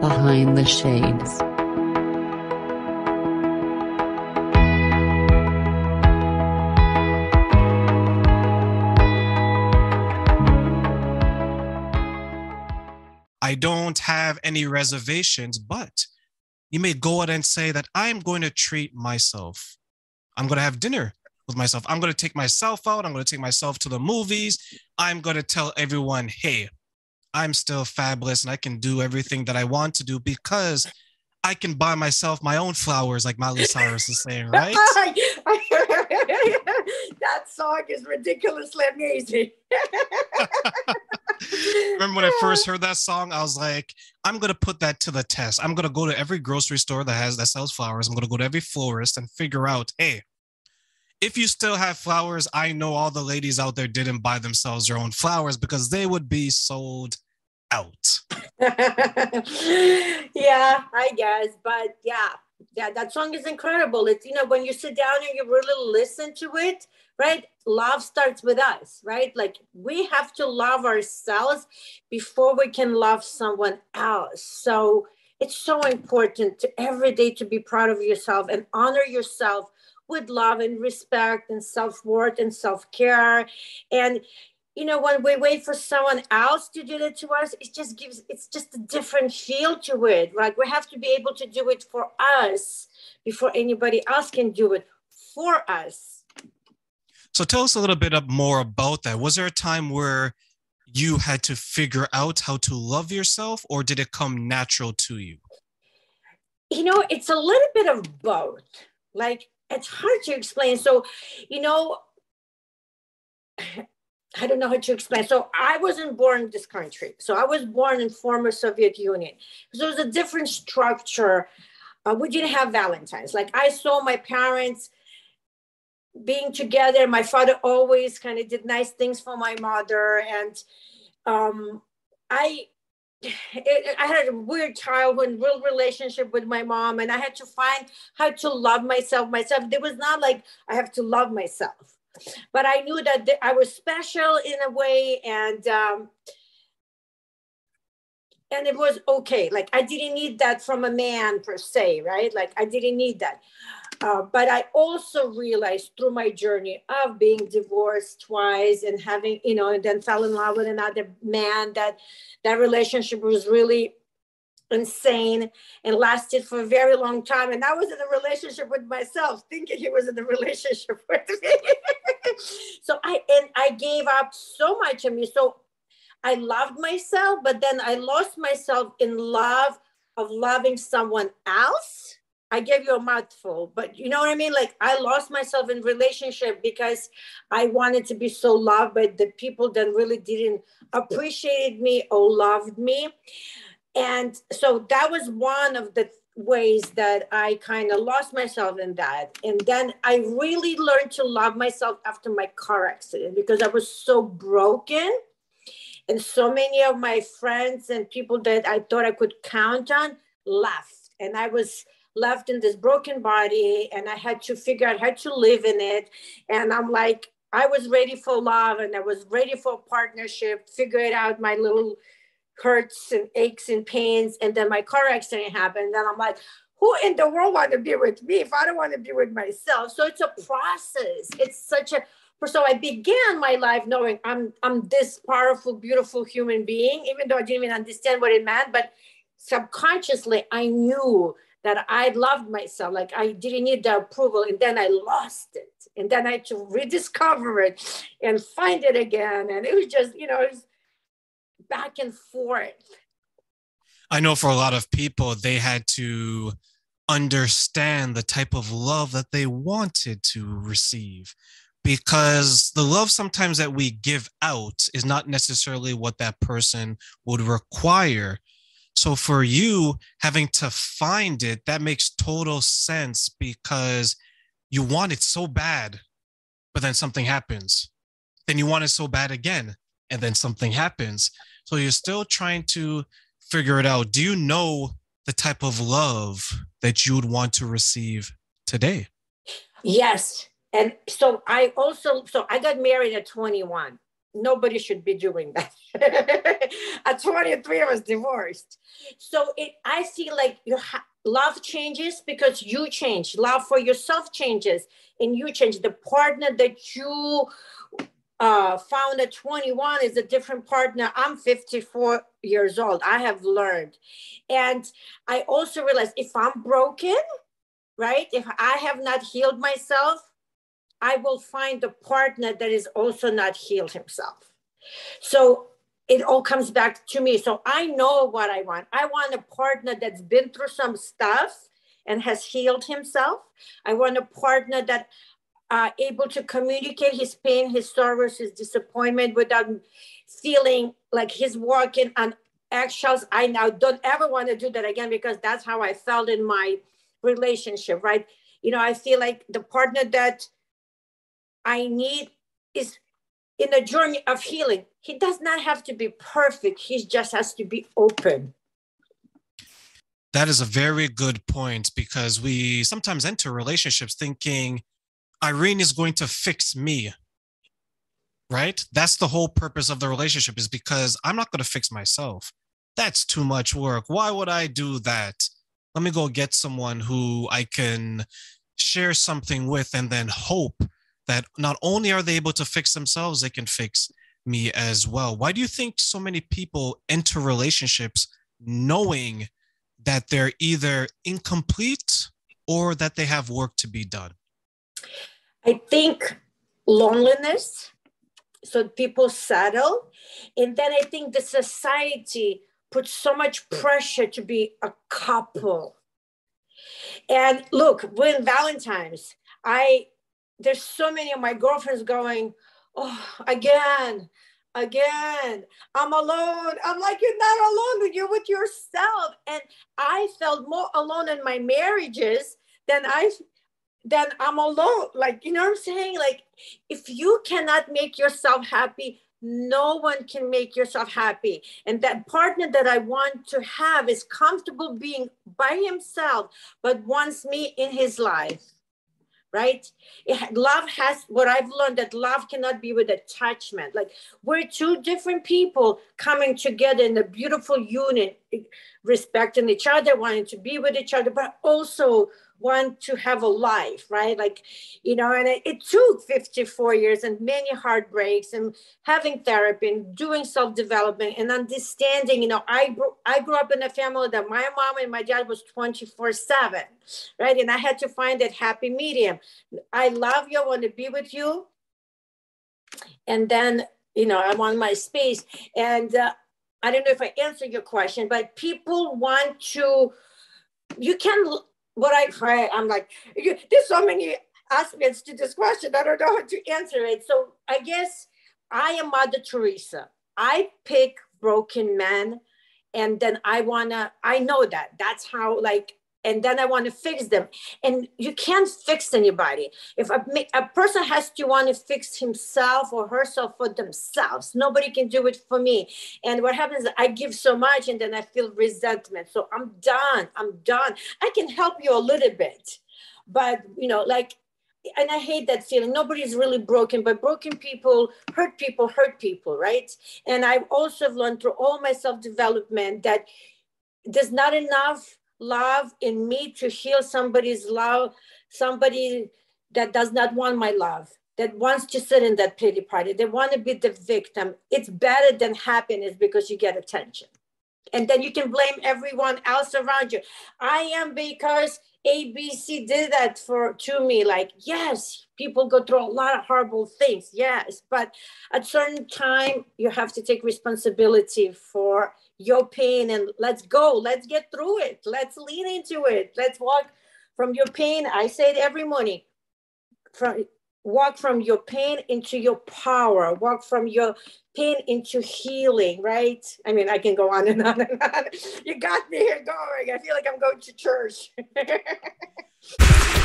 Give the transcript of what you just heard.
Behind the Shades. I don't have any reservations, but you may go out and say that I'm going to treat myself. I'm going to have dinner with myself. I'm going to take myself out. I'm going to take myself to the movies. I'm going to tell everyone, hey, I'm still fabulous and I can do everything that I want to do because I can buy myself my own flowers, like Miley Cyrus is saying, right? that song is ridiculously amazing. Remember when I first heard that song, I was like, I'm gonna put that to the test. I'm gonna go to every grocery store that has that sells flowers. I'm gonna go to every florist and figure out, hey, if you still have flowers, I know all the ladies out there didn't buy themselves their own flowers because they would be sold out. yeah, I guess. But yeah, yeah, that song is incredible. It's, you know, when you sit down and you really listen to it, right? Love starts with us, right? Like we have to love ourselves before we can love someone else. So it's so important to every day to be proud of yourself and honor yourself with love and respect and self-worth and self-care. And you know when we wait for someone else to do it to us it just gives it's just a different feel to it right? We have to be able to do it for us before anybody else can do it for us. So tell us a little bit more about that. Was there a time where you had to figure out how to love yourself or did it come natural to you? You know it's a little bit of both. Like it's hard to explain. So, you know, I don't know how to explain. So I wasn't born in this country. So I was born in former Soviet Union. So it was a different structure. Uh, we didn't have Valentine's. Like I saw my parents being together. My father always kind of did nice things for my mother. And um, I it, I had a weird childhood, real relationship with my mom, and I had to find how to love myself. Myself, there was not like I have to love myself, but I knew that I was special in a way, and um, and it was okay. Like I didn't need that from a man per se, right? Like I didn't need that. Uh, but I also realized through my journey of being divorced twice and having, you know, and then fell in love with another man that that relationship was really insane and lasted for a very long time. And I was in a relationship with myself, thinking he was in a relationship with me. so I and I gave up so much of me. So I loved myself, but then I lost myself in love of loving someone else I gave you a mouthful, but you know what I mean? Like I lost myself in relationship because I wanted to be so loved by the people that really didn't appreciate me or loved me. And so that was one of the ways that I kind of lost myself in that. And then I really learned to love myself after my car accident because I was so broken. And so many of my friends and people that I thought I could count on left. And I was left in this broken body and I had to figure out how to live in it. And I'm like, I was ready for love and I was ready for partnership, figured out my little hurts and aches and pains. And then my car accident happened. And I'm like, who in the world want to be with me if I don't want to be with myself? So it's a process. It's such a so I began my life knowing I'm I'm this powerful, beautiful human being, even though I didn't even understand what it meant, but subconsciously I knew that I loved myself, like I didn't need the approval, and then I lost it, and then I had to rediscover it and find it again, and it was just you know it was back and forth. I know for a lot of people, they had to understand the type of love that they wanted to receive because the love sometimes that we give out is not necessarily what that person would require so for you having to find it, that makes total sense because you want it so bad, but then something happens. Then you want it so bad again, and then something happens. So you're still trying to figure it out. Do you know the type of love that you would want to receive today? Yes. And so I also, so I got married at 21. Nobody should be doing that. At 23, I was divorced. So it, I see like your ha- love changes because you change. Love for yourself changes, and you change. The partner that you uh, found at 21 is a different partner. I'm 54 years old. I have learned, and I also realized if I'm broken, right? If I have not healed myself, I will find a partner that is also not healed himself. So it all comes back to me. So I know what I want. I want a partner that's been through some stuff and has healed himself. I want a partner that uh, able to communicate his pain, his sorrows, his disappointment without feeling like he's walking on eggshells. I now don't ever want to do that again because that's how I felt in my relationship, right? You know, I feel like the partner that I need is in a journey of healing. He does not have to be perfect, he just has to be open. That is a very good point because we sometimes enter relationships thinking Irene is going to fix me. Right? That's the whole purpose of the relationship is because I'm not going to fix myself. That's too much work. Why would I do that? Let me go get someone who I can share something with and then hope that not only are they able to fix themselves, they can fix me as well. Why do you think so many people enter relationships knowing that they're either incomplete or that they have work to be done? I think loneliness. So people settle. And then I think the society puts so much pressure to be a couple. And look, when Valentine's, I there's so many of my girlfriends going, oh, again, again, I'm alone. I'm like, you're not alone, you're with yourself. And I felt more alone in my marriages than I than I'm alone. Like, you know what I'm saying? Like, if you cannot make yourself happy, no one can make yourself happy. And that partner that I want to have is comfortable being by himself, but wants me in his life right? It, love has what I've learned that love cannot be with attachment. Like we're two different people coming together in a beautiful union, respecting each other, wanting to be with each other, but also want to have a life, right? Like, you know, and it, it took 54 years and many heartbreaks and having therapy and doing self-development and understanding, you know, I, I grew up in a family that my mom and my dad was 24 seven, right? And I had to find that happy medium. I love you, I want to be with you. And then, you know, I want my space. And uh, I don't know if I answered your question, but people want to, you can what I pray, I'm like, there's so many aspects to this question. I don't know how to answer it. So I guess I am Mother Teresa. I pick broken men, and then I wanna. I know that. That's how like and then I want to fix them. And you can't fix anybody. If a, a person has to want to fix himself or herself for themselves, nobody can do it for me. And what happens I give so much and then I feel resentment. So I'm done. I'm done. I can help you a little bit. But, you know, like, and I hate that feeling. Nobody's really broken, but broken people hurt people, hurt people, right? And I've also learned through all my self development that there's not enough love in me to heal somebody's love, somebody that does not want my love, that wants to sit in that pity party. They want to be the victim. It's better than happiness because you get attention. And then you can blame everyone else around you. I am because ABC did that for to me. Like, yes, people go through a lot of horrible things. Yes, but at certain time you have to take responsibility for your pain and let's go. Let's get through it. Let's lean into it. Let's walk from your pain. I say it every morning. From walk from your pain into your power. Walk from your pain into healing, right? I mean, I can go on and on and on. You got me here going. I feel like I'm going to church.